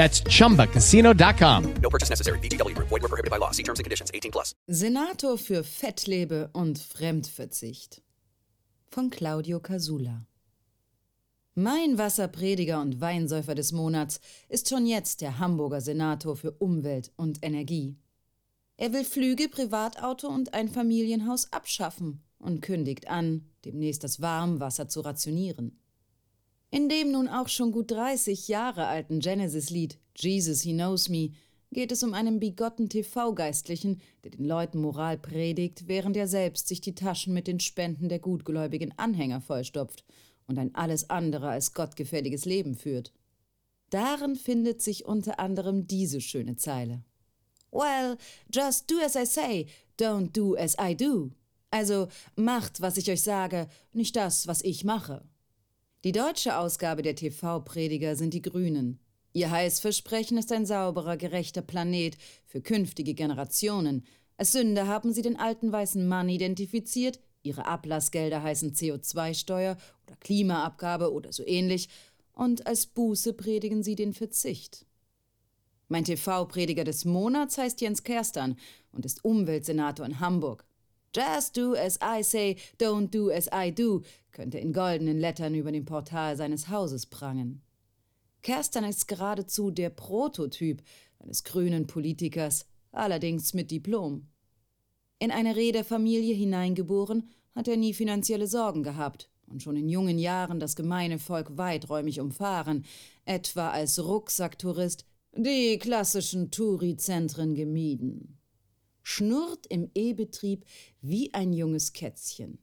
That's chumbacasino.com. No purchase necessary. VGW Group. Void were prohibited by law. See terms and conditions. 18 plus. Senator für Fettlebe und Fremdverzicht von Claudio Casula. Mein Wasserprediger und Weinsäufer des Monats ist schon jetzt der Hamburger Senator für Umwelt und Energie. Er will Flüge, Privatauto und ein Familienhaus abschaffen und kündigt an, demnächst das Warmwasser zu rationieren. In dem nun auch schon gut 30 Jahre alten Genesis-Lied Jesus He Knows Me geht es um einen bigotten TV-Geistlichen, der den Leuten Moral predigt, während er selbst sich die Taschen mit den Spenden der gutgläubigen Anhänger vollstopft und ein alles andere als gottgefälliges Leben führt. Darin findet sich unter anderem diese schöne Zeile. Well, just do as I say, don't do as I do. Also macht, was ich euch sage, nicht das, was ich mache. Die deutsche Ausgabe der TV-Prediger sind die Grünen. Ihr Heißversprechen ist ein sauberer, gerechter Planet für künftige Generationen. Als Sünde haben sie den alten weißen Mann identifiziert, ihre Ablassgelder heißen CO2-Steuer oder Klimaabgabe oder so ähnlich, und als Buße predigen sie den Verzicht. Mein TV-Prediger des Monats heißt Jens Kerstan und ist Umweltsenator in Hamburg. Just do as I say, don't do as I do, könnte in goldenen Lettern über dem Portal seines Hauses prangen. Kerstan ist geradezu der Prototyp eines grünen Politikers, allerdings mit Diplom. In eine Reederfamilie hineingeboren, hat er nie finanzielle Sorgen gehabt und schon in jungen Jahren das gemeine Volk weiträumig umfahren, etwa als Rucksacktourist die klassischen Touri-Zentren gemieden schnurrt im E-Betrieb wie ein junges Kätzchen.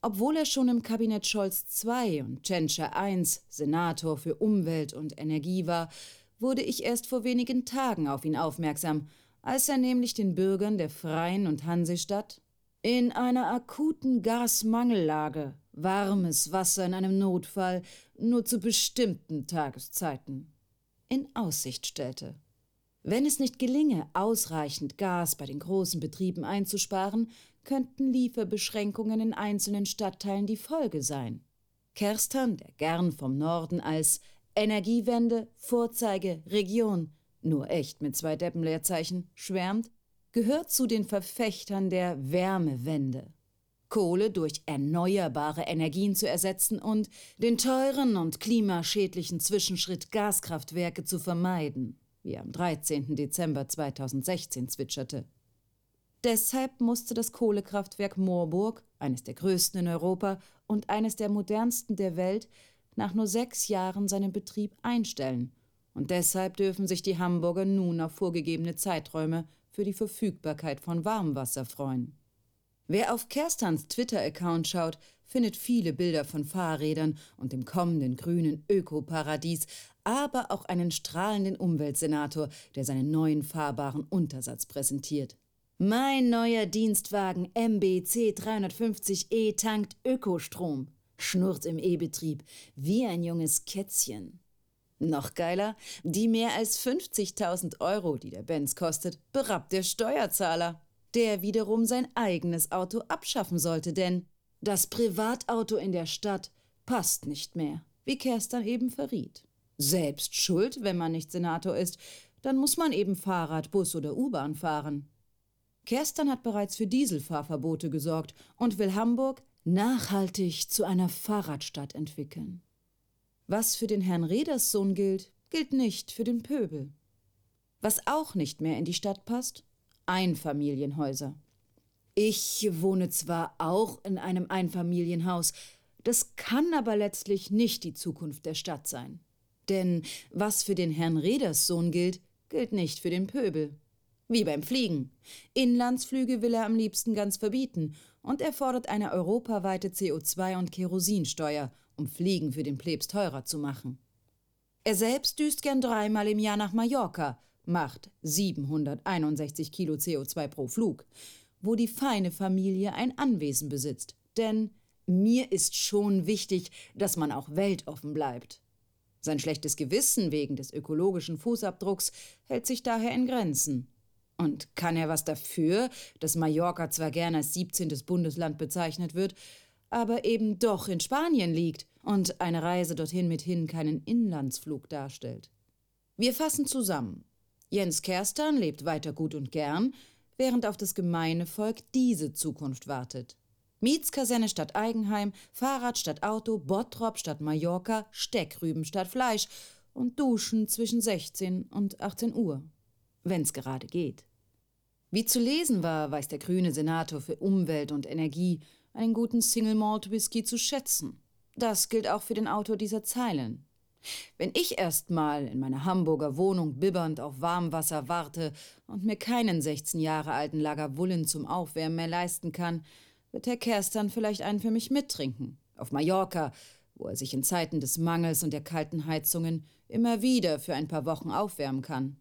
Obwohl er schon im Kabinett Scholz II und Tschentscher I Senator für Umwelt und Energie war, wurde ich erst vor wenigen Tagen auf ihn aufmerksam, als er nämlich den Bürgern der Freien und Hansestadt in einer akuten Gasmangellage warmes Wasser in einem Notfall nur zu bestimmten Tageszeiten in Aussicht stellte. Wenn es nicht gelinge, ausreichend Gas bei den großen Betrieben einzusparen, könnten Lieferbeschränkungen in einzelnen Stadtteilen die Folge sein. Kerstan, der gern vom Norden als Energiewende, Vorzeige, Region, nur echt mit zwei Deppenleerzeichen, schwärmt, gehört zu den Verfechtern der Wärmewende. Kohle durch erneuerbare Energien zu ersetzen und den teuren und klimaschädlichen Zwischenschritt Gaskraftwerke zu vermeiden wie er am 13. Dezember 2016 zwitscherte. Deshalb musste das Kohlekraftwerk Moorburg, eines der größten in Europa und eines der modernsten der Welt, nach nur sechs Jahren seinen Betrieb einstellen. Und deshalb dürfen sich die Hamburger nun auf vorgegebene Zeiträume für die Verfügbarkeit von Warmwasser freuen. Wer auf Kerstans Twitter-Account schaut, findet viele Bilder von Fahrrädern und dem kommenden grünen Ökoparadies, aber auch einen strahlenden Umweltsenator, der seinen neuen fahrbaren Untersatz präsentiert. Mein neuer Dienstwagen MBC 350e tankt Ökostrom, schnurrt im E-Betrieb wie ein junges Kätzchen. Noch geiler, die mehr als 50.000 Euro, die der Benz kostet, berappt der Steuerzahler, der wiederum sein eigenes Auto abschaffen sollte, denn das Privatauto in der Stadt passt nicht mehr, wie Kerstan eben verriet. Selbst schuld, wenn man nicht Senator ist, dann muss man eben Fahrrad, Bus oder U-Bahn fahren. Kerstan hat bereits für Dieselfahrverbote gesorgt und will Hamburg nachhaltig zu einer Fahrradstadt entwickeln. Was für den Herrn Rederssohn gilt, gilt nicht für den Pöbel. Was auch nicht mehr in die Stadt passt, Einfamilienhäuser. Ich wohne zwar auch in einem Einfamilienhaus, das kann aber letztlich nicht die Zukunft der Stadt sein. Denn was für den Herrn Rederssohn gilt, gilt nicht für den Pöbel. Wie beim Fliegen. Inlandsflüge will er am liebsten ganz verbieten und er fordert eine europaweite CO2- und Kerosinsteuer, um Fliegen für den Plebs teurer zu machen. Er selbst düst gern dreimal im Jahr nach Mallorca, macht 761 Kilo CO2 pro Flug, wo die feine Familie ein Anwesen besitzt. Denn mir ist schon wichtig, dass man auch weltoffen bleibt. Sein schlechtes Gewissen wegen des ökologischen Fußabdrucks hält sich daher in Grenzen. Und kann er was dafür, dass Mallorca zwar gern als 17. Bundesland bezeichnet wird, aber eben doch in Spanien liegt und eine Reise dorthin mithin keinen Inlandsflug darstellt. Wir fassen zusammen. Jens Kerstan lebt weiter gut und gern, während auf das gemeine Volk diese Zukunft wartet. Mietskaserne statt Eigenheim, Fahrrad statt Auto, Bottrop statt Mallorca, Steckrüben statt Fleisch und Duschen zwischen 16 und 18 Uhr. Wenn's gerade geht. Wie zu lesen war, weiß der grüne Senator für Umwelt und Energie einen guten Single Malt Whisky zu schätzen. Das gilt auch für den Autor dieser Zeilen. Wenn ich erst mal in meiner Hamburger Wohnung bibbernd auf Warmwasser warte und mir keinen 16 Jahre alten Lagavulin zum Aufwärmen mehr leisten kann, wird Herr Kerstern vielleicht einen für mich mittrinken. Auf Mallorca, wo er sich in Zeiten des Mangels und der kalten Heizungen immer wieder für ein paar Wochen aufwärmen kann.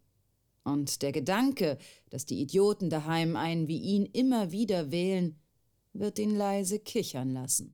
Und der Gedanke, dass die Idioten daheim einen wie ihn immer wieder wählen, wird ihn leise kichern lassen.